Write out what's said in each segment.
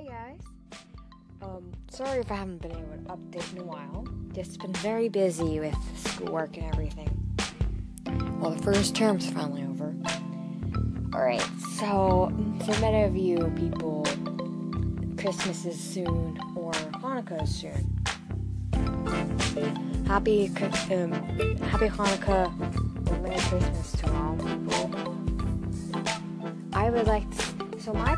Hey guys. Um, sorry if I haven't been able to update in a while. Just been very busy with schoolwork and everything. Well, the first term's finally over. Alright, so for many of you people, Christmas is soon or Hanukkah is soon. Happy, um, happy Hanukkah or Merry Christmas to all people. I would like to, so my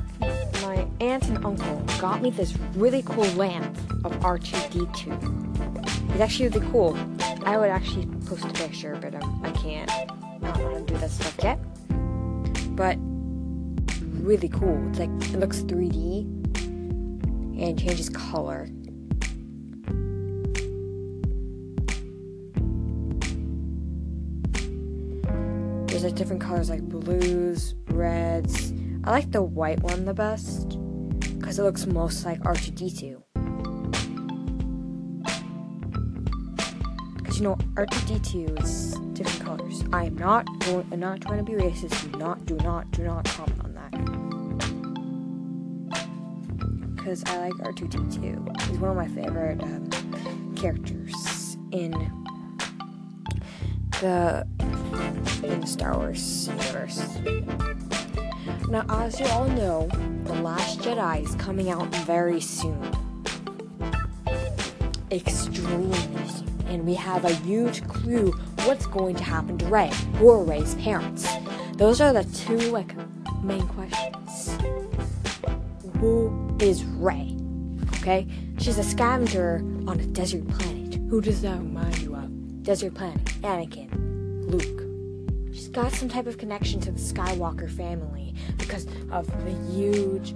my aunt and uncle got me this really cool lamp of R2D2. It's actually really cool. I would actually post a picture, but um, I can't. I don't want to do that stuff yet. But really cool. It's like it looks 3D and changes color. There's like different colors like blues, reds. I like the white one the best because it looks most like R2D2. Because you know R2D2 is different colors. I am not going, I'm not trying to be racist. Do not, do not, do not comment on that. Because I like R2D2. He's one of my favorite um, characters in the in the Star Wars universe. Now, as you all know, The Last Jedi is coming out very soon. Extremely soon. And we have a huge clue what's going to happen to Rey. Who are Rey's parents? Those are the two like main questions. Who is Rey? Okay? She's a scavenger on a desert planet. Who does that remind you of? Desert planet. Anakin. Luke. She's got some type of connection to the Skywalker family because of the huge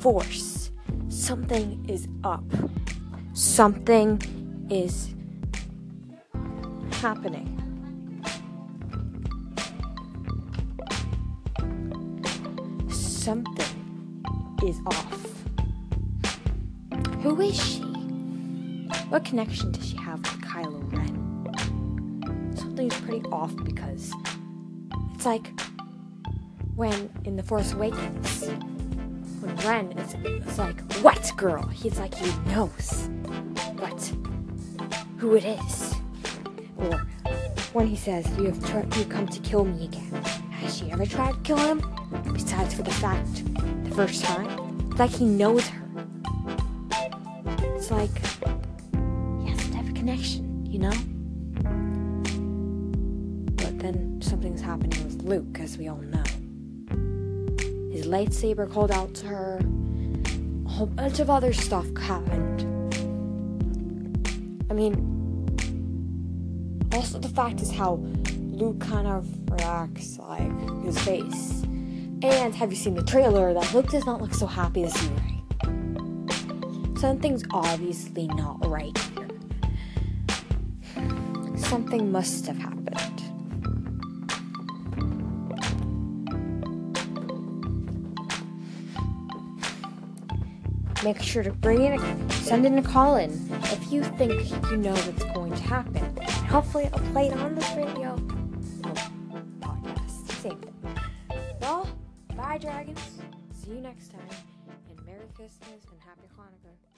force. Something is up. Something is happening. Something is off. Who is she? What connection does she have with Kylo Ren? Something's pretty off because it's like when in The Force Awakens, when Ren is it's like, what girl? He's like, he knows what, who it is. Or when he says, you have tried, you come to kill me again. Has she ever tried to kill him? Besides for the fact, the first time, it's like he knows her. It's like he has some type of connection, you know? Then something's happening with Luke, as we all know. His lightsaber called out to her. A whole bunch of other stuff happened. I mean, also the fact is how Luke kind of reacts, like his face. And have you seen the trailer? That Luke does not look so happy to see Rey. Something's obviously not right here. Something must have happened. Make sure to bring in a, send in a call in if you think you know what's going to happen. And hopefully I'll play it on this radio podcast. Same thing. Well, bye dragons. See you next time. And Merry Christmas and Happy Hanukkah.